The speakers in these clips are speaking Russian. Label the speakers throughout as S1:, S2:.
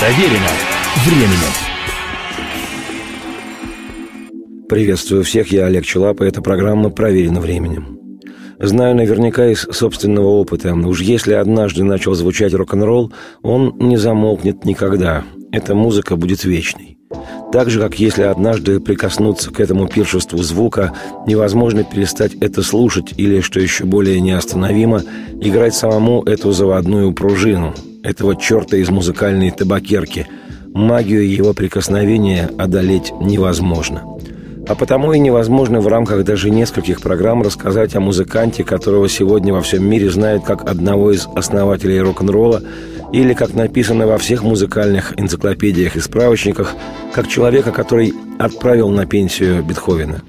S1: Проверено временем.
S2: Приветствую всех, я Олег Челап, и эта программа «Проверено временем». Знаю наверняка из собственного опыта, уж если однажды начал звучать рок-н-ролл, он не замолкнет никогда. Эта музыка будет вечной. Так же, как если однажды прикоснуться к этому пиршеству звука, невозможно перестать это слушать или, что еще более неостановимо, играть самому эту заводную пружину, этого черта из музыкальной табакерки. Магию его прикосновения одолеть невозможно. А потому и невозможно в рамках даже нескольких программ рассказать о музыканте, которого сегодня во всем мире знают как одного из основателей рок-н-ролла или, как написано во всех музыкальных энциклопедиях и справочниках, как человека, который отправил на пенсию Бетховена.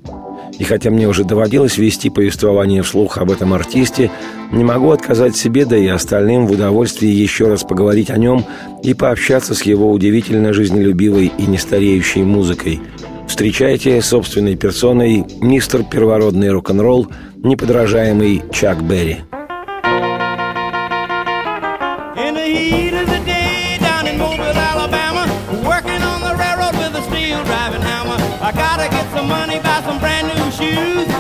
S2: И хотя мне уже доводилось вести повествование вслух об этом артисте, не могу отказать себе, да и остальным в удовольствии еще раз поговорить о нем и пообщаться с его удивительно жизнелюбивой и нестареющей музыкой – Встречайте собственной персоной мистер первородный рок-н-ролл, неподражаемый Чак Берри. Money, buy some brand you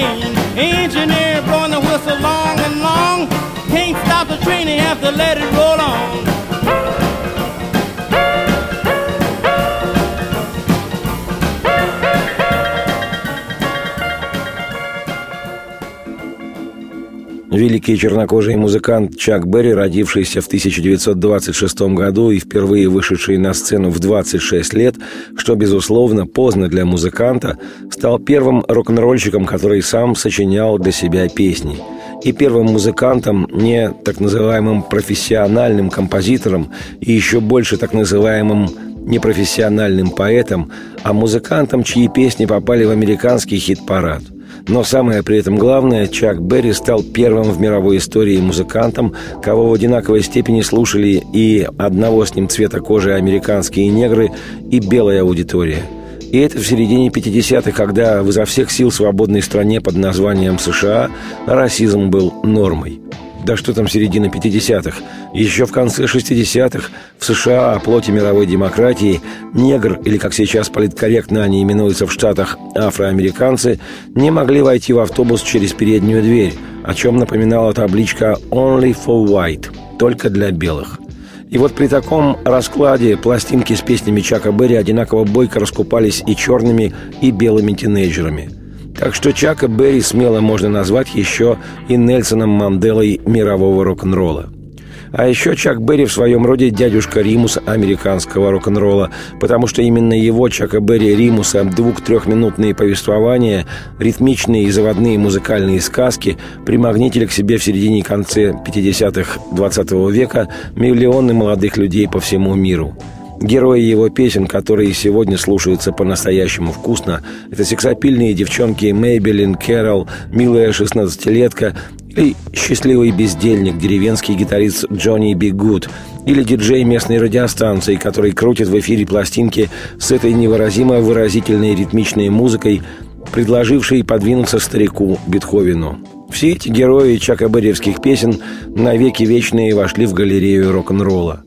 S2: train. Engineer blowing the whistle long and long, can't stop the train, they have to let it roll on. Великий чернокожий музыкант Чак Берри, родившийся в 1926 году и впервые вышедший на сцену в 26 лет, что, безусловно, поздно для музыканта, стал первым рок-н-ролльщиком, который сам сочинял для себя песни. И первым музыкантом, не так называемым профессиональным композитором и еще больше так называемым непрофессиональным поэтом, а музыкантом, чьи песни попали в американский хит-парад – но самое при этом главное, Чак Берри стал первым в мировой истории музыкантом, кого в одинаковой степени слушали и одного с ним цвета кожи американские негры, и белая аудитория. И это в середине 50-х, когда в изо всех сил свободной стране под названием США расизм был нормой. Да что там середина 50-х? Еще в конце 60-х в США о плоти мировой демократии негр, или как сейчас политкорректно они именуются в Штатах, афроамериканцы, не могли войти в автобус через переднюю дверь, о чем напоминала табличка «Only for white» – «Только для белых». И вот при таком раскладе пластинки с песнями Чака Берри одинаково бойко раскупались и черными, и белыми тинейджерами – так что Чака Берри смело можно назвать еще и Нельсоном Манделой мирового рок-н-ролла. А еще Чак Берри в своем роде дядюшка Римуса американского рок-н-ролла, потому что именно его, Чака Берри Римуса, двух-трехминутные повествования, ритмичные и заводные музыкальные сказки примагнитили к себе в середине и конце 50-х 20 века миллионы молодых людей по всему миру – Герои его песен, которые сегодня слушаются по-настоящему вкусно, это сексапильные девчонки Мейбелин, Кэрол, милая шестнадцатилетка или счастливый бездельник, деревенский гитарист Джонни Би Гуд, или диджей местной радиостанции, который крутит в эфире пластинки с этой невыразимо выразительной ритмичной музыкой, предложившей подвинуться старику Бетховену. Все эти герои чакабыревских песен навеки вечные вошли в галерею рок-н-ролла.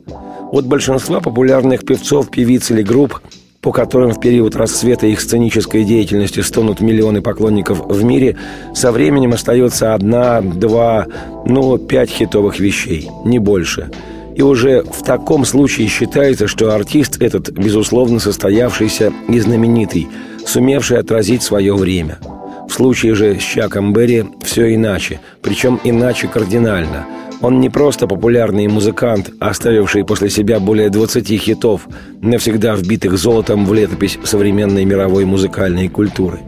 S2: От большинства популярных певцов, певиц или групп по которым в период расцвета их сценической деятельности стонут миллионы поклонников в мире, со временем остается одна, два, ну, пять хитовых вещей, не больше. И уже в таком случае считается, что артист этот, безусловно, состоявшийся и знаменитый, сумевший отразить свое время. В случае же с Чаком Берри все иначе, причем иначе кардинально – он не просто популярный музыкант, оставивший после себя более 20 хитов, навсегда вбитых золотом в летопись современной мировой музыкальной культуры.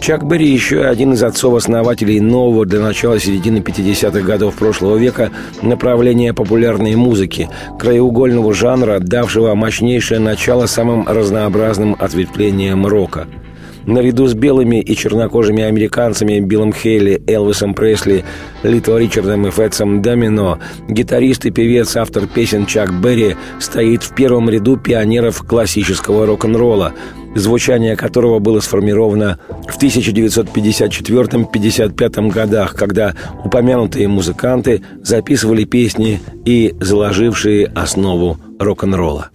S2: Чак Берри еще один из отцов-основателей нового для начала середины 50-х годов прошлого века направления популярной музыки, краеугольного жанра, давшего мощнейшее начало самым разнообразным ответвлениям рока – Наряду с белыми и чернокожими американцами Биллом Хейли, Элвисом Пресли, Лито Ричардом и Фэтсом Домино, гитарист и певец, автор песен Чак Берри стоит в первом ряду пионеров классического рок-н-ролла, звучание которого было сформировано в 1954-55 годах, когда упомянутые музыканты записывали песни и заложившие основу рок-н-ролла.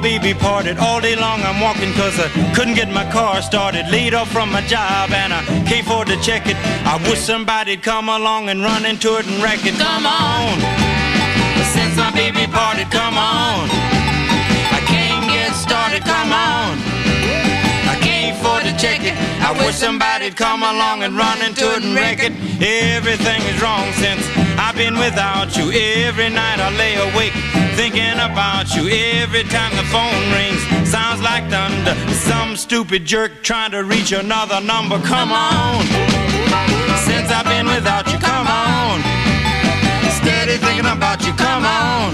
S3: Baby parted. All day long I'm walking cause I couldn't get my car started. Laid off from my job and I can't afford to check it. I wish somebody'd come along and run into it and wreck it. Come on. Since my baby parted, come on. I can't get started, come on. I can't afford to check it. I wish somebody'd come along and run into it and wreck it. Everything is wrong since I've been without you. Every night I lay awake thinking about you every time the phone rings. Sounds like thunder. Some stupid jerk trying to reach another number. Come on. Since I've been without you, come on. Steady thinking about you, come on.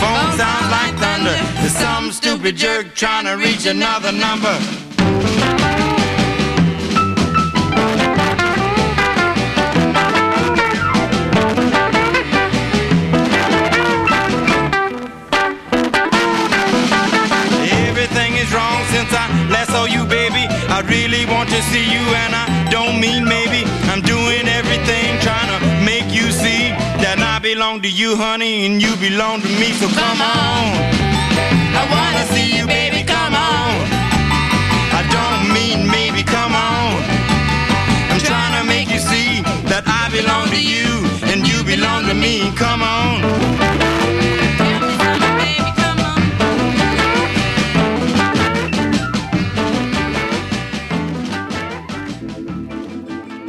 S3: Phone sounds like thunder. Some stupid jerk trying to reach another number. Really want to see you, and I don't mean maybe. I'm doing everything trying to make you see that I belong to you, honey, and you belong to me. So come on. I wanna see you, baby, come on. I don't mean maybe, come on. I'm trying to make you see that I belong to you, and you belong to me. Come on.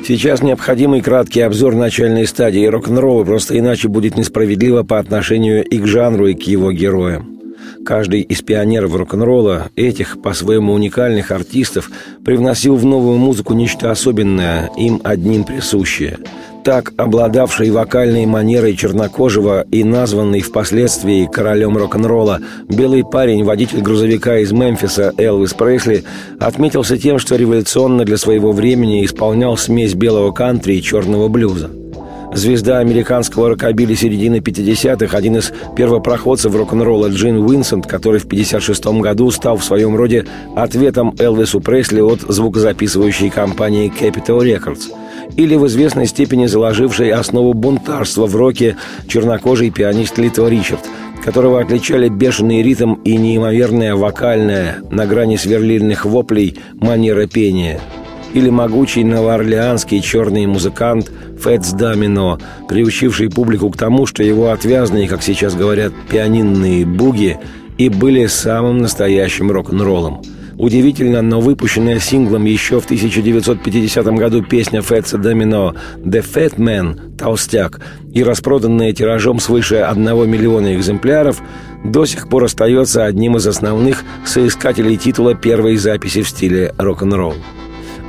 S2: Сейчас необходимый краткий обзор начальной стадии рок-н-ролла, просто иначе будет несправедливо по отношению и к жанру, и к его героям. Каждый из пионеров рок-н-ролла, этих по-своему уникальных артистов, привносил в новую музыку нечто особенное, им одним присущее – так обладавший вокальной манерой чернокожего и названный впоследствии королем рок-н-ролла белый парень, водитель грузовика из Мемфиса Элвис Пресли, отметился тем, что революционно для своего времени исполнял смесь белого кантри и черного блюза. Звезда американского рокобили середины 50-х, один из первопроходцев рок-н-ролла Джин Уинсент, который в 56 году стал в своем роде ответом Элвису Пресли от звукозаписывающей компании Capitol Records – или в известной степени заложивший основу бунтарства в роке чернокожий пианист Литва Ричард, которого отличали бешеный ритм и неимоверная вокальная, на грани сверлильных воплей, манера пения – или могучий новоорлеанский черный музыкант Фэтс Дамино, приучивший публику к тому, что его отвязные, как сейчас говорят, пианинные буги и были самым настоящим рок-н-роллом – Удивительно, но выпущенная синглом еще в 1950 году песня Фетса Домино «The Fat Man» «Толстяк» и распроданная тиражом свыше 1 миллиона экземпляров до сих пор остается одним из основных соискателей титула первой записи в стиле рок-н-ролл.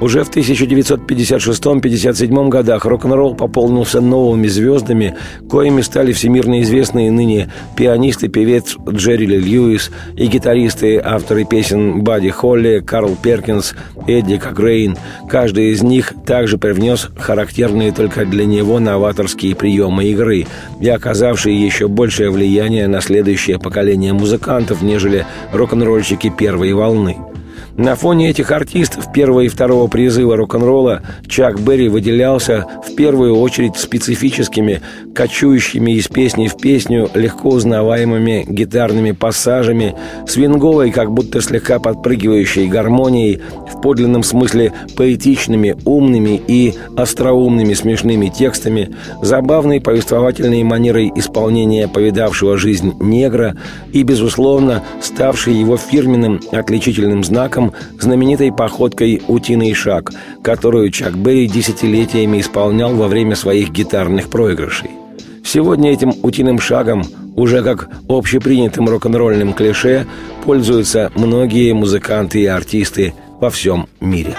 S2: Уже в 1956-57 годах рок-н-ролл пополнился новыми звездами, коими стали всемирно известные ныне пианист и певец Джерри Ли Льюис и гитаристы, авторы песен Бадди Холли, Карл Перкинс, Эдди Кокрейн. Каждый из них также привнес характерные только для него новаторские приемы игры и оказавшие еще большее влияние на следующее поколение музыкантов, нежели рок-н-ролльщики первой волны – На фоне этих артистов первого и второго призыва рок-н-ролла Чак Берри выделялся в первую очередь специфическими, кочующими из песни в песню, легко узнаваемыми гитарными пассажами, свинговой, как будто слегка подпрыгивающей гармонией, в подлинном смысле поэтичными, умными и остроумными смешными текстами, забавной повествовательной манерой исполнения повидавшего жизнь негра и, безусловно, ставшей его фирменным отличительным знаком успехом знаменитой походкой «Утиный шаг», которую Чак Берри десятилетиями исполнял во время своих гитарных проигрышей. Сегодня этим «утиным шагом» уже как общепринятым рок-н-ролльным клише пользуются многие музыканты и артисты во всем мире.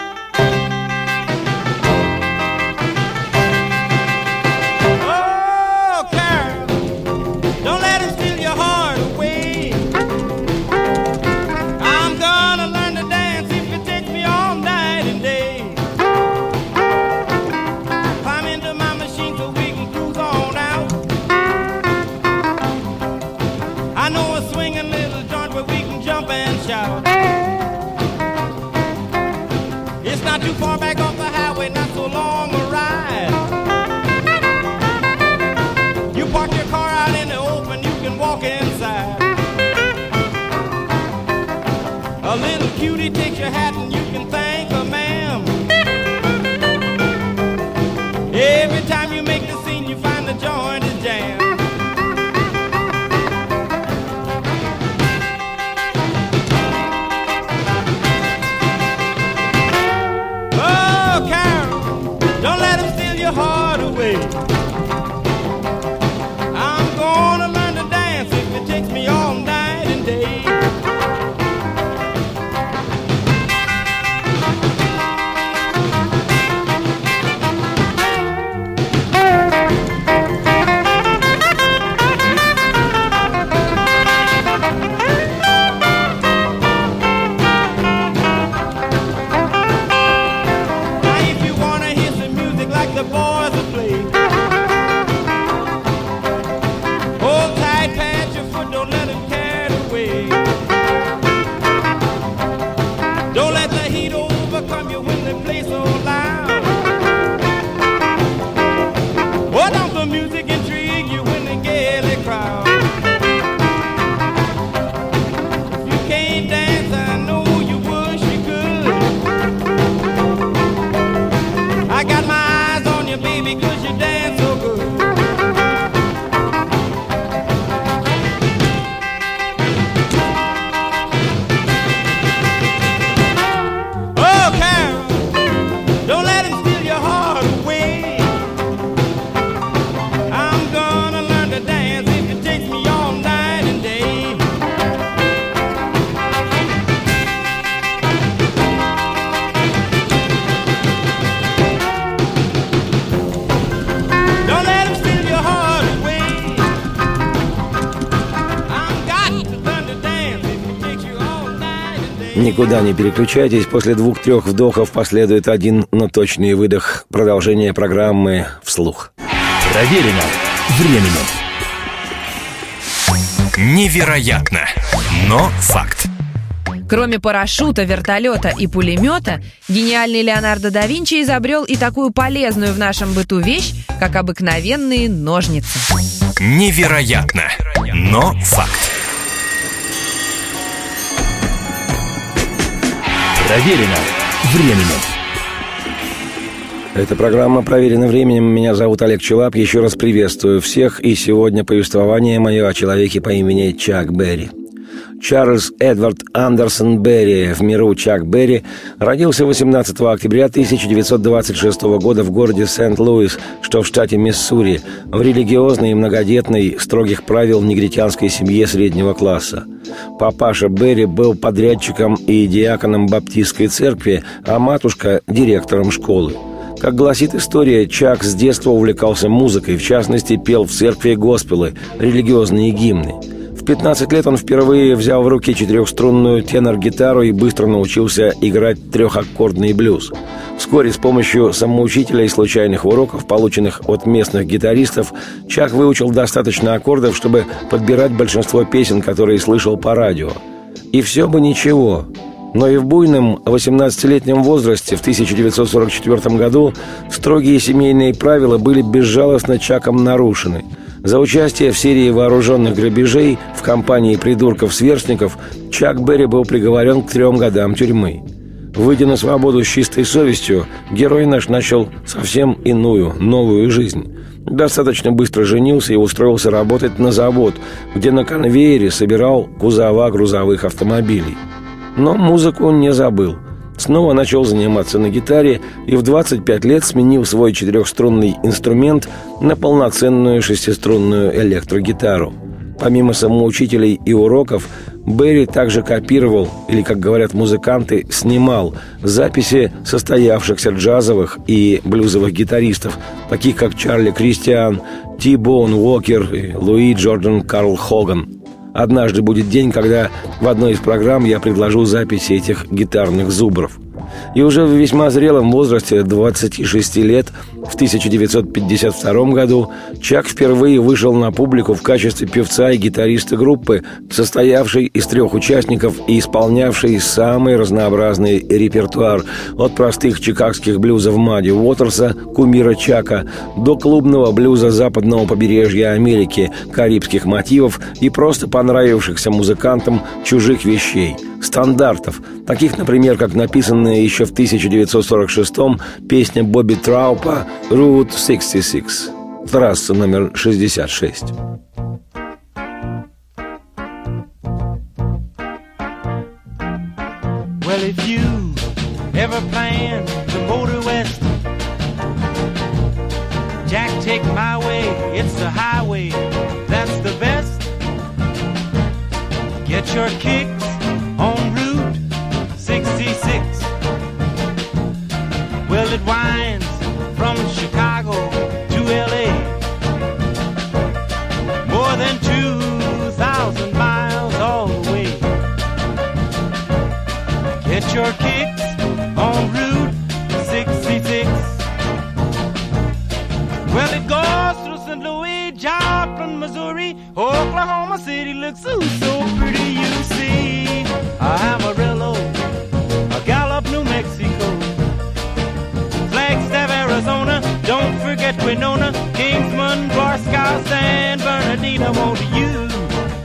S2: Никуда не переключайтесь. После двух-трех вдохов последует один, но точный выдох. Продолжение программы вслух.
S1: Проверено временем.
S4: Невероятно, но факт.
S5: Кроме парашюта, вертолета и пулемета, гениальный Леонардо да Винчи изобрел и такую полезную в нашем быту вещь, как обыкновенные ножницы.
S4: Невероятно, но факт.
S1: Проверено временем.
S2: Эта программа «Проверена временем». Меня зовут Олег Челап. Еще раз приветствую всех. И сегодня повествование мое о человеке по имени Чак Берри. Чарльз Эдвард Андерсон Берри, в миру Чак Берри, родился 18 октября 1926 года в городе Сент-Луис, что в штате Миссури, в религиозной и многодетной, строгих правил негритянской семье среднего класса. Папаша Берри был подрядчиком и диаконом Баптистской церкви, а матушка – директором школы. Как гласит история, Чак с детства увлекался музыкой, в частности, пел в церкви госпелы, религиозные гимны – в 15 лет он впервые взял в руки четырехструнную тенор-гитару и быстро научился играть трехаккордный блюз. Вскоре с помощью самоучителя и случайных уроков, полученных от местных гитаристов, Чак выучил достаточно аккордов, чтобы подбирать большинство песен, которые слышал по радио. И все бы ничего, Но и в буйном 18-летнем возрасте в 1944 году строгие семейные правила были безжалостно Чаком нарушены. За участие в серии вооруженных грабежей в компании придурков-сверстников Чак Берри был приговорен к трем годам тюрьмы. Выйдя на свободу с чистой совестью, герой наш начал совсем иную, новую жизнь. Достаточно быстро женился и устроился работать на завод, где на конвейере собирал кузова грузовых автомобилей. Но музыку он не забыл. Снова начал заниматься на гитаре и в 25 лет сменил свой четырехструнный инструмент на полноценную шестиструнную электрогитару. Помимо самоучителей и уроков, Берри также копировал, или, как говорят музыканты, снимал записи состоявшихся джазовых и блюзовых гитаристов, таких как Чарли Кристиан, Ти Бон Уокер и Луи Джордан Карл Хоган – Однажды будет день, когда в одной из программ я предложу записи этих гитарных зубров. И уже в весьма зрелом возрасте 26 лет, в 1952 году, Чак впервые вышел на публику в качестве певца и гитариста группы, состоявшей из трех участников и исполнявшей самый разнообразный репертуар. От простых чикагских блюзов Мадди Уотерса, кумира Чака, до клубного блюза западного побережья Америки, карибских мотивов и просто понравившихся музыкантам чужих вещей – стандартов, таких, например, как написанная еще в 1946-м песня Бобби Траупа «Route 66», трасса номер 66.
S3: Well, if you ever plan to motor west, Jack, take my way, it's the highway, that's the best. Get your kicks on Route 66. Well, it winds your kicks on Route 66. Well, it goes through St. Louis, Joplin, Missouri, Oklahoma City looks so, so pretty, you see. A Amarillo, a Gallup, New Mexico, Flagstaff, Arizona, don't forget Winona, Kingsman, Barstow, San Bernardino, won't you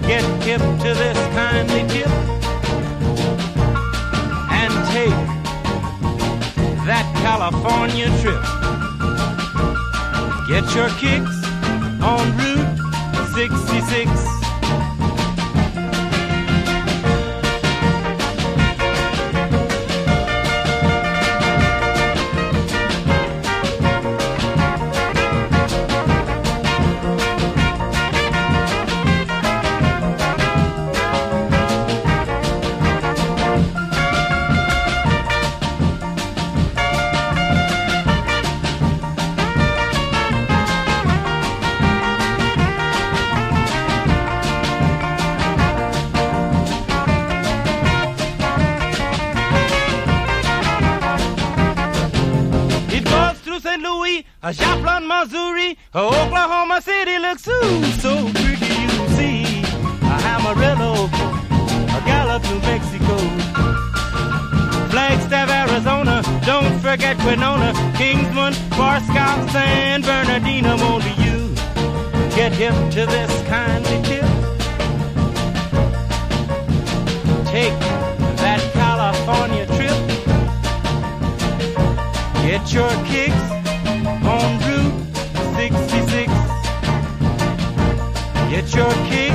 S3: get hip to this kindly tip California trip. Get your kicks on Route 66. A Joplin, Missouri, a Oklahoma City looks ooh, so pretty you see. A Amarillo, a Gallup, New Mexico, Flagstaff, Arizona, don't forget Winona, Kingsman, Barstow, San Bernardino, won't you get hip to this kindly tip? Take that California trip. Get your kicks Get your kicks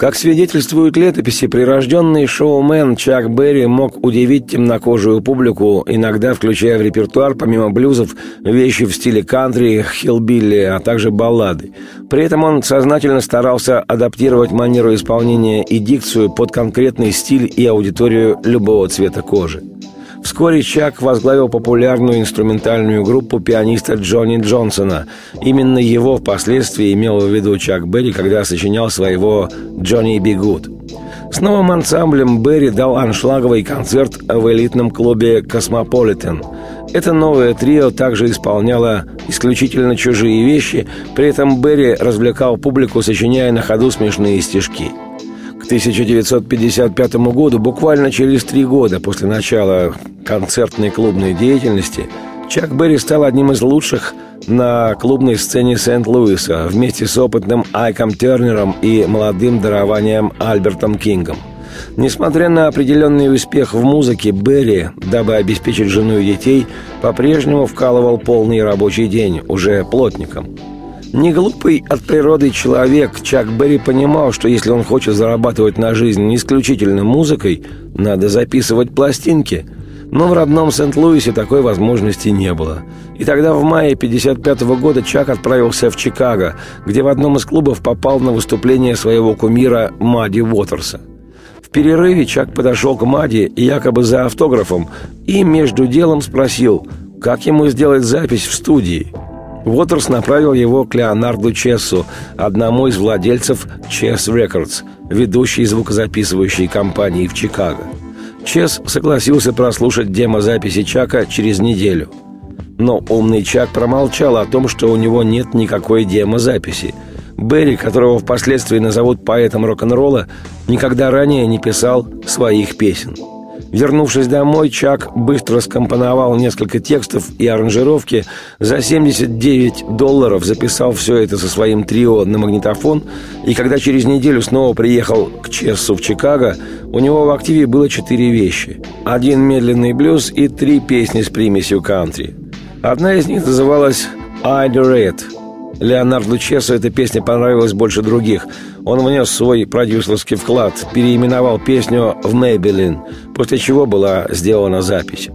S2: Как свидетельствуют летописи, прирожденный шоумен Чак Берри мог удивить темнокожую публику, иногда включая в репертуар, помимо блюзов, вещи в стиле кантри, хиллбилли, а также баллады. При этом он сознательно старался адаптировать манеру исполнения и дикцию под конкретный стиль и аудиторию любого цвета кожи. Вскоре Чак возглавил популярную инструментальную группу пианиста Джонни Джонсона. Именно его впоследствии имел в виду Чак Берри, когда сочинял своего «Johnny B. Goode». С новым ансамблем Берри дал аншлаговый концерт в элитном клубе «Космополитен». Это новое трио также исполняло исключительно чужие вещи, при этом Берри развлекал публику, сочиняя на ходу смешные стишки. К 1955 году, буквально через три года после начала концертной клубной деятельности, Чак Берри стал одним из лучших на клубной сцене Сент-Луиса вместе с опытным Айком Тернером и молодым дарованием Альбертом Кингом. Несмотря на определенный успех в музыке, Берри, дабы обеспечить жену и детей, по-прежнему вкалывал полный рабочий день, уже плотником. Неглупый от природы человек, Чак Берри понимал, что если он хочет зарабатывать на жизнь не исключительно музыкой, надо записывать пластинки – но в родном Сент-Луисе такой возможности не было. И тогда в мае 1955 года Чак отправился в Чикаго, где в одном из клубов попал на выступление своего кумира Мадди Уотерса. В перерыве Чак подошел к Мади якобы за автографом и между делом спросил, как ему сделать запись в студии. Уотерс направил его к Леонарду Чессу, одному из владельцев Chess Records, ведущей звукозаписывающей компании в Чикаго. Чес согласился прослушать демозаписи Чака через неделю. Но умный Чак промолчал о том, что у него нет никакой демозаписи. Берри, которого впоследствии назовут поэтом рок-н-ролла, никогда ранее не писал своих песен. Вернувшись домой, Чак быстро скомпоновал несколько текстов и аранжировки, за 79 долларов записал все это со своим трио на магнитофон, и когда через неделю снова приехал к Чессу в Чикаго, у него в активе было четыре вещи. Один медленный блюз и три песни с примесью кантри. Одна из них называлась «I Do It», Леонарду Чесу эта песня понравилась больше других. Он внес свой продюсерский вклад, переименовал песню в «Мэйбелин», после чего была сделана запись.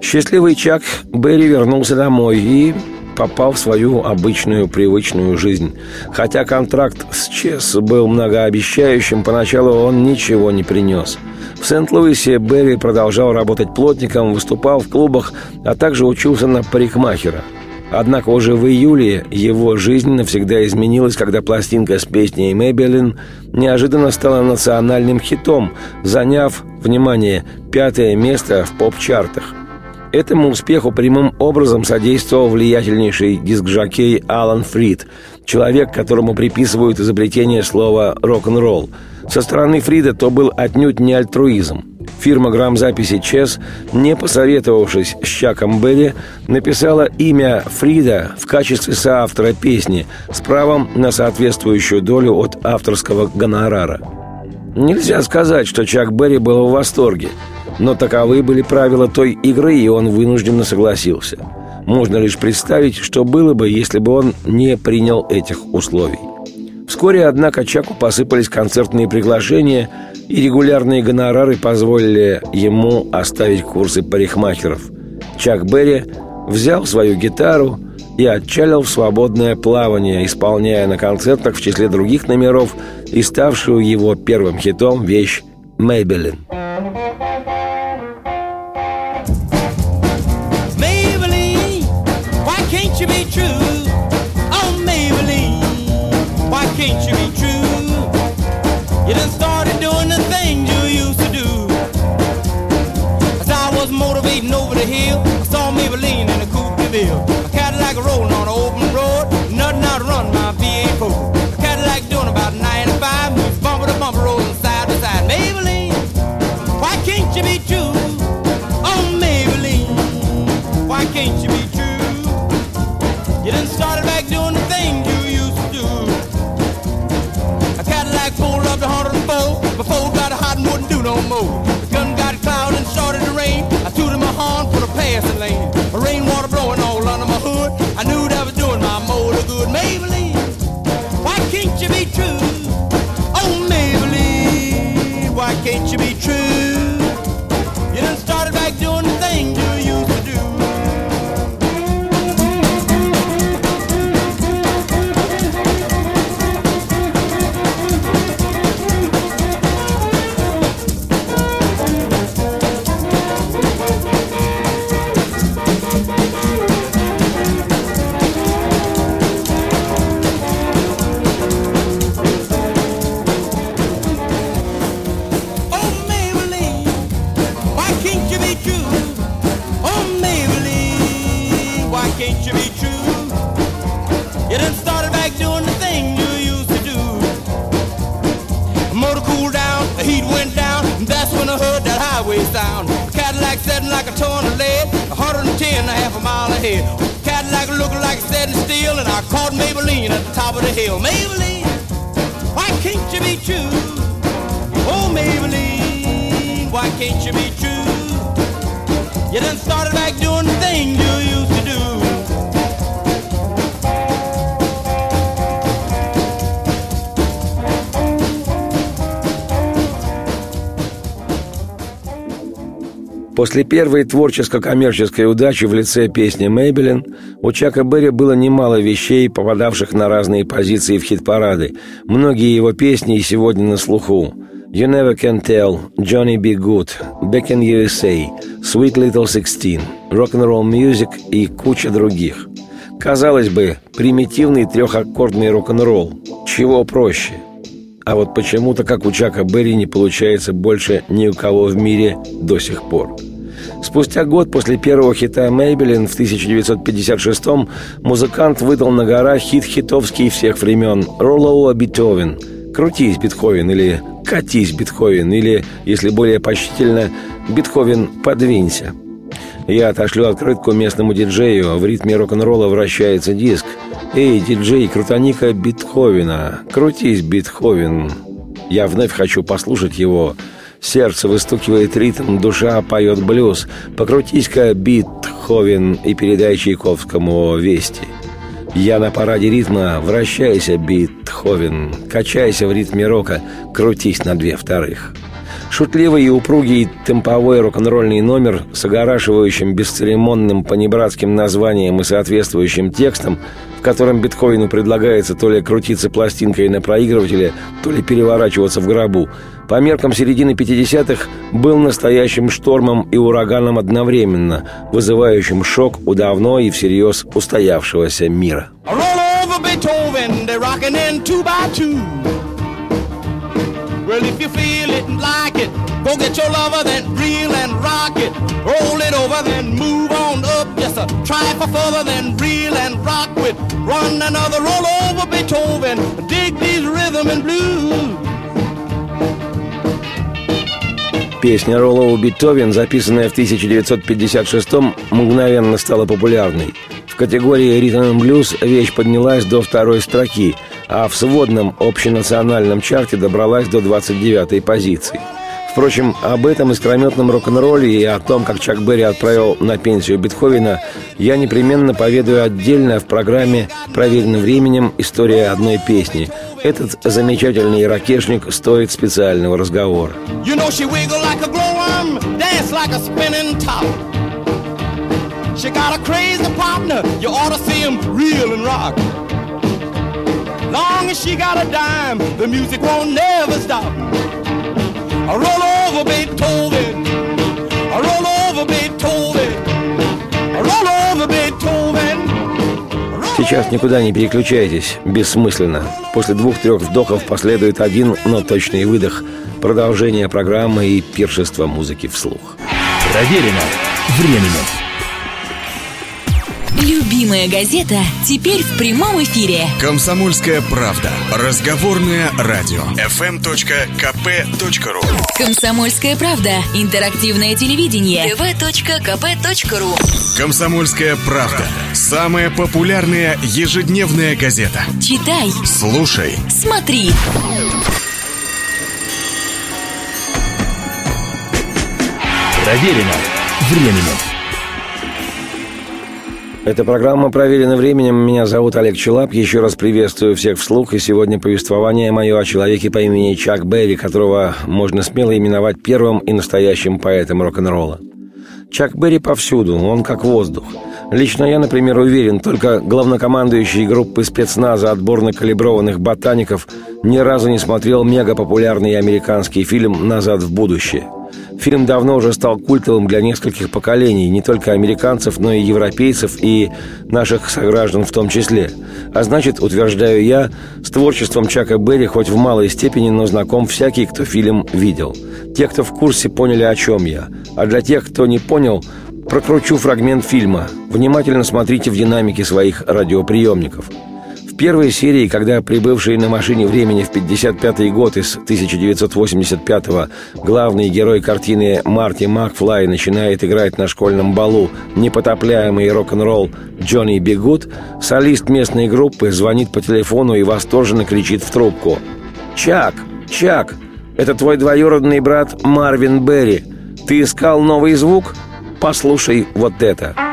S2: Счастливый Чак Берри вернулся домой и попал в свою обычную привычную жизнь. Хотя контракт с Чес был многообещающим, поначалу он ничего не принес. В Сент-Луисе Берри продолжал работать плотником, выступал в клубах, а также учился на парикмахера – Однако уже в июле его жизнь навсегда изменилась, когда пластинка с песней «Мэбелин» неожиданно стала национальным хитом, заняв, внимание, пятое место в поп-чартах. Этому успеху прямым образом содействовал влиятельнейший диск-жокей Алан Фрид, человек, которому приписывают изобретение слова «рок-н-ролл». Со стороны Фрида то был отнюдь не альтруизм. Фирма грамзаписи Чес, не посоветовавшись с Чаком Берри, написала имя Фрида в качестве соавтора песни с правом на соответствующую долю от авторского гонорара. Нельзя сказать, что Чак Берри был в восторге, но таковы были правила той игры, и он вынужденно согласился. Можно лишь представить, что было бы, если бы он не принял этих условий. Вскоре, однако, Чаку посыпались концертные приглашения – и регулярные гонорары позволили ему оставить курсы парикмахеров. Чак Берри взял свою гитару и отчалил в свободное плавание, исполняя на концертах в числе других номеров и ставшую его первым хитом вещь «Мэйбелин».
S3: can't you be true? You done started doing the things you used to do. As I was motivating over the hill, I saw Maybelline in a coupe de ville. Down. Cadillac sitting like a ton of lead, 110 and a half a mile ahead. Cadillac looking like it's setting still, and I caught Maybelline at the top of the hill. Maybelline, why can't you be true? Oh, Maybelline, why can't you be true? You done started back doing the things you
S2: После первой творческо-коммерческой удачи в лице песни «Мэйбелин» у Чака Берри было немало вещей, попадавших на разные позиции в хит-парады. Многие его песни и сегодня на слуху. «You Never Can Tell», «Johnny Be Good», «Back in USA», «Sweet Little Sixteen», «Rock'n'Roll Music» и куча других. Казалось бы, примитивный трехаккордный рок-н-ролл. Чего проще – а вот почему-то, как у Чака Берри, не получается больше ни у кого в мире до сих пор. Спустя год после первого хита «Мэйбелин» в 1956-м музыкант выдал на гора хит хитовский всех времен «Роллоуа Бетховен», «Крутись, Бетховен» или «Катись, Бетховен» или, если более почтительно, «Бетховен, подвинься». Я отошлю открытку местному диджею, в ритме рок-н-ролла вращается диск – «Эй, диджей, крутаника Бетховена! Крутись, Бетховен!» Я вновь хочу послушать его. Сердце выстукивает ритм, душа поет блюз. Покрутись-ка, Бетховен, и передай Чайковскому вести. Я на параде ритма, вращайся, Бетховен, качайся в ритме рока, крутись на две вторых. Шутливый и упругий темповой рок-н-ролльный номер с огорашивающим бесцеремонным понебратским названием и соответствующим текстом в котором Бетховену предлагается то ли крутиться пластинкой на проигрывателе, то ли переворачиваться в гробу, по меркам середины 50-х был настоящим штормом и ураганом одновременно, вызывающим шок у давно и всерьез устоявшегося мира. Roll over. Just a try further, then reel and rock with. Run another roll over Beethoven. Dig these rhythm and blues. Песня Роллоу Бетховен, записанная в 1956-м, мгновенно стала популярной. В категории «Ритм блюз» вещь поднялась до второй строки – а в сводном общенациональном чарте добралась до 29-й позиции. Впрочем, об этом искрометном рок-н-ролле и о том, как Чак Берри отправил на пенсию Бетховена, я непременно поведаю отдельно в программе «Проверенным временем. История одной песни». Этот замечательный ракешник стоит специального разговора. You know she like a glowworm, dance like a spinning top. She got a crazy partner, you ought to see him reel and rock. Long as she got a dime, the music won't never stop. I roll over Beethoven. I roll over Beethoven. I roll over Beethoven. Сейчас никуда не переключайтесь, бессмысленно. После двух-трех вдохов последует один, но точный выдох. Продолжение программы и пиршество музыки вслух.
S1: Проверено временем.
S6: Любимая газета теперь в прямом эфире.
S4: Комсомольская правда. Разговорное радио. fm.kp.ru
S6: Комсомольская правда. Интерактивное телевидение. tv.kp.ru
S4: Комсомольская правда. Самая популярная ежедневная газета.
S6: Читай.
S4: Слушай.
S6: Смотри.
S1: Проверено временем.
S2: Эта программа проверена временем. Меня зовут Олег Челап. Еще раз приветствую всех вслух. И сегодня повествование мое о человеке по имени Чак Берри, которого можно смело именовать первым и настоящим поэтом рок-н-ролла. Чак Берри повсюду, он как воздух. Лично я, например, уверен, только главнокомандующий группы спецназа отборно калиброванных ботаников ни разу не смотрел мегапопулярный американский фильм «Назад в будущее». Фильм давно уже стал культовым для нескольких поколений, не только американцев, но и европейцев и наших сограждан в том числе. А значит, утверждаю я, с творчеством Чака Берри хоть в малой степени, но знаком всякий, кто фильм видел. Те, кто в курсе, поняли, о чем я. А для тех, кто не понял, прокручу фрагмент фильма. Внимательно смотрите в динамике своих радиоприемников – В первой серии, когда прибывший на машине времени в 55 год из 1985-го главный герой картины Марти Макфлай начинает играть на школьном балу непотопляемый рок-н-ролл Джонни Бигут, солист местной группы звонит по телефону и восторженно кричит в трубку. «Чак! Чак! Это твой двоюродный брат Марвин Берри. Ты искал новый звук? Послушай вот это!»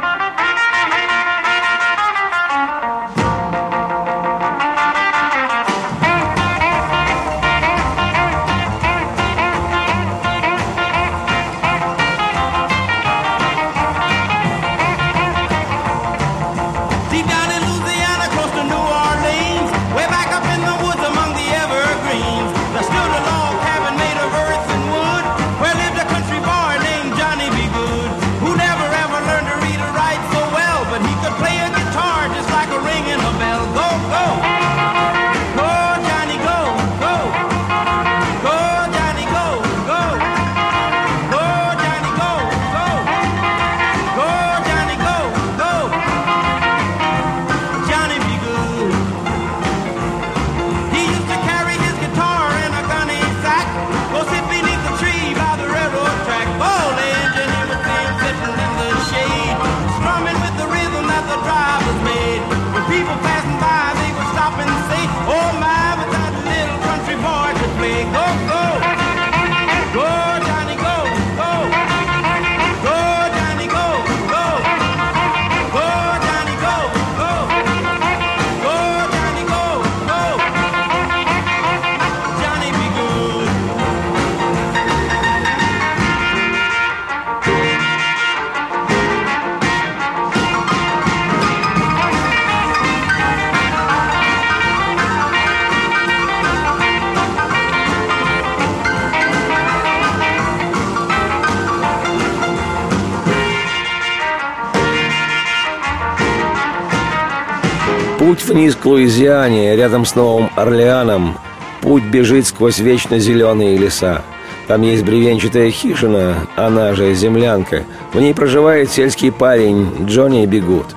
S2: Вниз к Луизиане, рядом с Новым Орлеаном. Путь бежит сквозь вечно зеленые леса. Там есть бревенчатая хижина, она же землянка. В ней проживает сельский парень Джонни Бегут.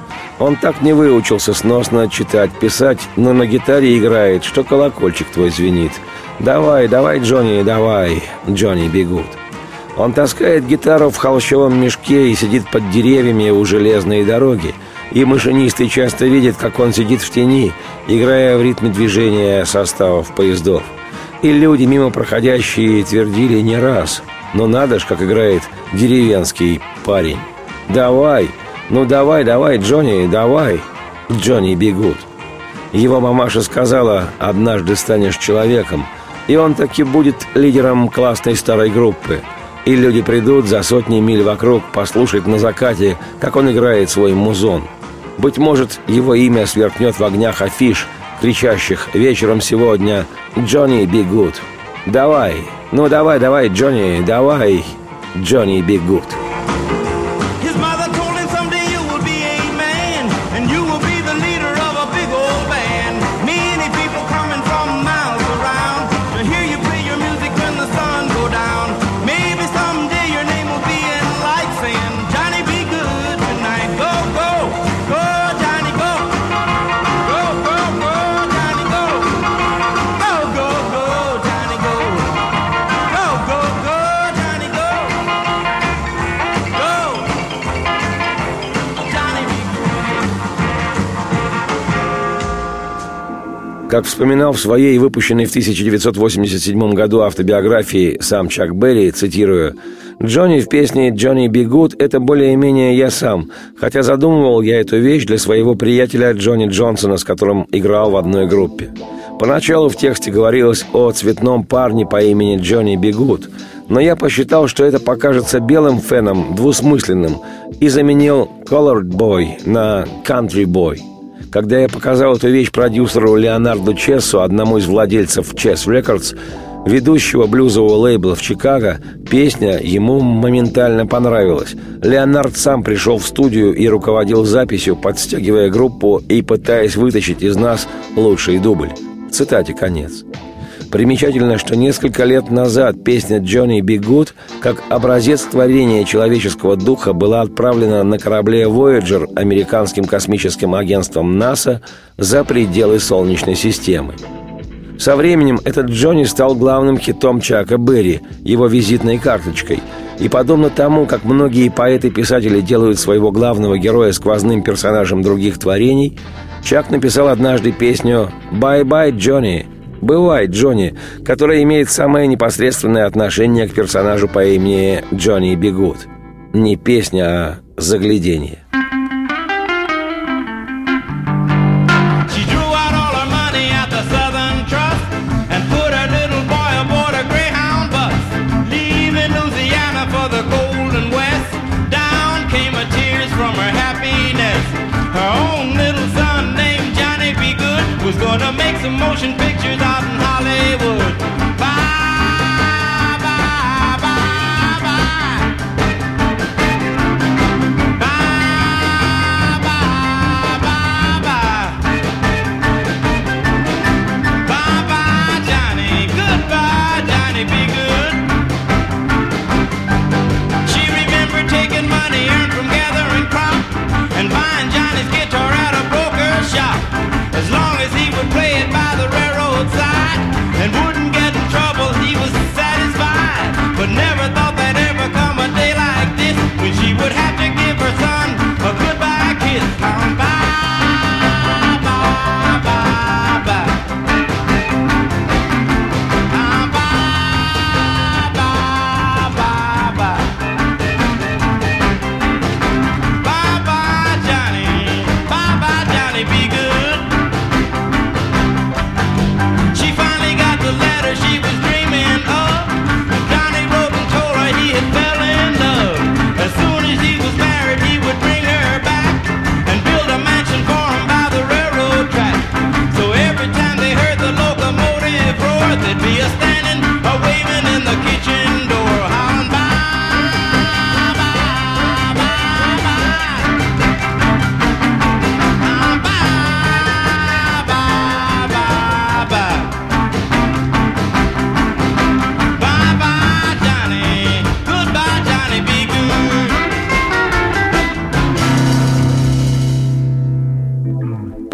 S2: Он так не выучился сносно читать, писать, но на гитаре играет, что колокольчик твой звенит. «Давай, давай, Джонни, давай, Джонни Бегут». Он таскает гитару в холщовом мешке и сидит под деревьями у железной дороги. И машинисты часто видят, как он сидит в тени, играя в ритме движения составов поездов. И люди, мимо проходящие, твердили не раз. Но надо ж, как играет деревенский парень. «Давай! Ну давай, давай, Джонни, давай!» Джонни бегут. Его мамаша сказала, однажды станешь человеком, и он таки будет лидером классной старой группы. И люди придут за сотни миль вокруг послушать на закате, как он играет свой музон. Быть может, его имя сверкнет в огнях афиш, кричащих вечером сегодня «Джонни Бигут». «Давай, ну давай, давай, Джонни, давай, Джонни Бигут». Как вспоминал в своей выпущенной в 1987 году автобиографии сам Чак Берри, цитирую, «Джонни в песне «Джонни Бигут» — это более-менее я сам, хотя задумывал я эту вещь для своего приятеля Джонни Джонсона, с которым играл в одной группе. Поначалу в тексте говорилось о цветном парне по имени Джонни Бигут, но я посчитал, что это покажется белым феном двусмысленным и заменил «Colored Boy» на «Country Boy». Когда я показал эту вещь продюсеру Леонарду Чессу, одному из владельцев Chess Records, ведущего блюзового лейбла в Чикаго, песня ему моментально понравилась. Леонард сам пришел в студию и руководил записью, подстегивая группу и пытаясь вытащить из нас лучший дубль. Цитате конец. Примечательно, что несколько лет назад песня «Джонни Би Гуд» как образец творения человеческого духа была отправлена на корабле Voyager американским космическим агентством НАСА за пределы Солнечной системы. Со временем этот Джонни стал главным хитом Чака Берри, его визитной карточкой. И подобно тому, как многие поэты-писатели делают своего главного героя сквозным персонажем других творений, Чак написал однажды песню «Bye-bye, Джонни», «Бывай, Джонни», которая имеет самое непосредственное отношение к персонажу по имени Джонни Бигут. Не песня, а заглядение.
S3: motion pictures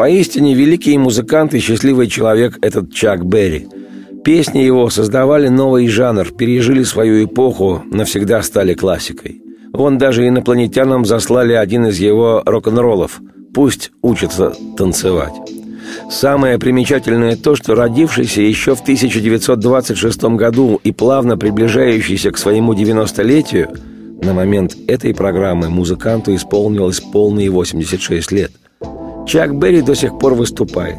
S2: Поистине великий музыкант и счастливый человек этот Чак Берри. Песни его создавали новый жанр, пережили свою эпоху, навсегда стали классикой. Вон даже инопланетянам заслали один из его рок-н-роллов. Пусть учатся танцевать. Самое примечательное то, что родившийся еще в 1926 году и плавно приближающийся к своему 90-летию, на момент этой программы музыканту исполнилось полные 86 лет. Чак Берри до сих пор выступает.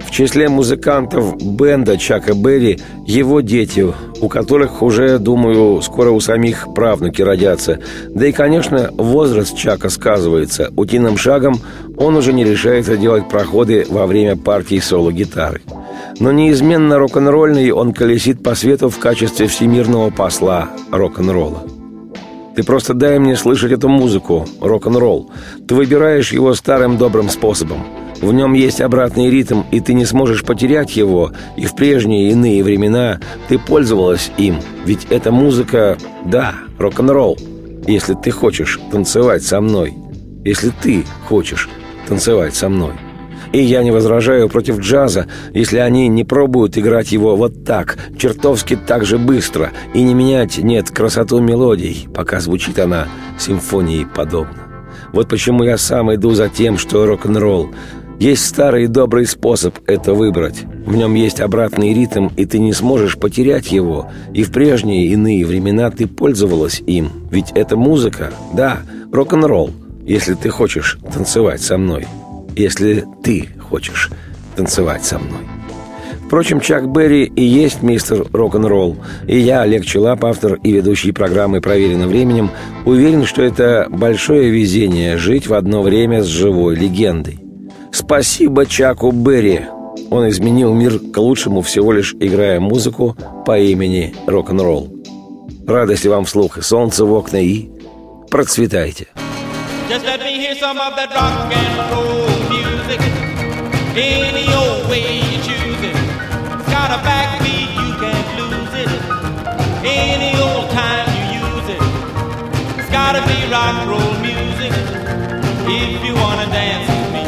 S2: В числе музыкантов бенда Чака Берри его дети, у которых уже, думаю, скоро у самих правнуки родятся. Да и, конечно, возраст Чака сказывается. Утиным шагом он уже не решается делать проходы во время партий соло-гитары. Но неизменно рок-н-ролльный он колесит по свету в качестве всемирного посла рок-н-ролла. Ты просто дай мне слышать эту музыку, рок-н-ролл. Ты выбираешь его старым добрым способом. В нем есть обратный ритм, и ты не сможешь потерять его, и в прежние иные времена ты пользовалась им. Ведь эта музыка, да, рок-н-ролл, если ты хочешь танцевать со мной. Если ты хочешь танцевать со мной. И я не возражаю против джаза, если они не пробуют играть его вот так, чертовски так же быстро, и не менять, нет, красоту мелодий, пока звучит она симфонией подобно. Вот почему я сам иду за тем, что рок-н-ролл. Есть старый и добрый способ это выбрать. В нем есть обратный ритм, и ты не сможешь потерять его. И в прежние иные времена ты пользовалась им. Ведь это музыка, да, рок-н-ролл, если ты хочешь танцевать со мной если ты хочешь танцевать со мной. Впрочем, Чак Берри и есть мистер рок-н-ролл, и я, Олег Челап, автор и ведущий программы «Проверено временем», уверен, что это большое везение жить в одно время с живой легендой. Спасибо Чаку Берри. Он изменил мир к лучшему, всего лишь играя музыку по имени рок-н-ролл. Радости вам вслух и солнце в окна и процветайте.
S3: Just let me hear some of that rock and roll. Any old way you choose it. Got a backbeat you can't lose it. Any old time you use it. It's gotta be rock and roll music. If you wanna dance with me.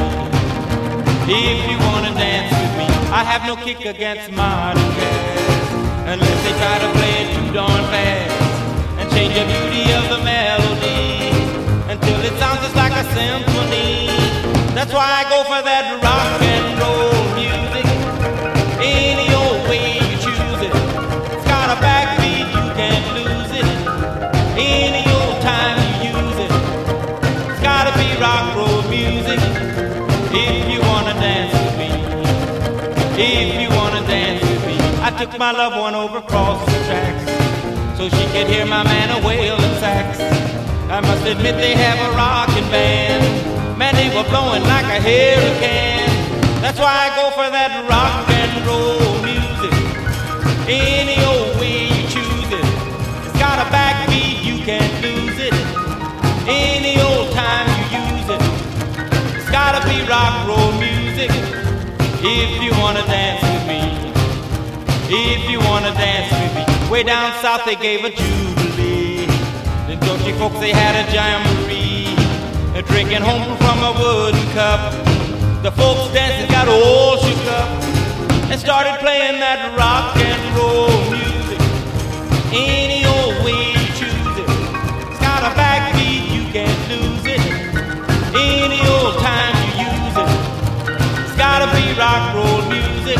S3: If you wanna dance with me. I have no kick against modern jazz. Unless they try to play it too darn fast. And change the beauty of the melody. Until it sounds just like a symphony. That's why I go for that rock took my loved one over across the tracks. So she could hear my man a wailing sax. I must admit they have a rockin' band. Man, they were blowing like a hurricane. That's why I go for that rock and roll music. Any old way you choose it. It's got a backbeat, you can't lose it. Any old time you use it. It's gotta be rock and roll music. If you wanna dance. If you wanna dance with me. Way down south they gave a jubilee. The Georgia folks they had a jamboree. Drinking home from a wooden cup. The folks dancing got all shook up and started playing that rock and roll music. Any old way you choose it. It's got a backbeat, you can't lose it. Any old time you use it. It's gotta be rock and roll music.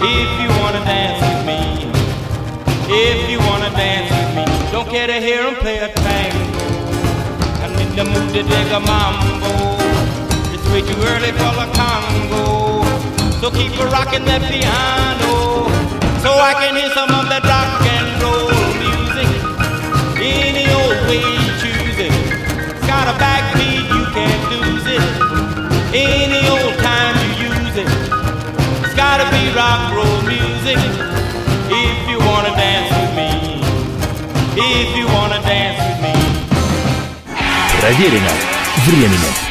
S3: If wanna dance with me. If you wanna dance with me. Don't care to hear 'em play a tango. I'm in the mood to dig a mambo. It's way too early for the Congo. So keep a rocking that piano. So I can hear some of that rock and roll music. Any old way you choose it. It's got a backbeat, you can't lose it. Any old time you use it. It's gotta be rock roll music. If you wanna dance with me. If you wanna dance with me.
S1: Проверено временем.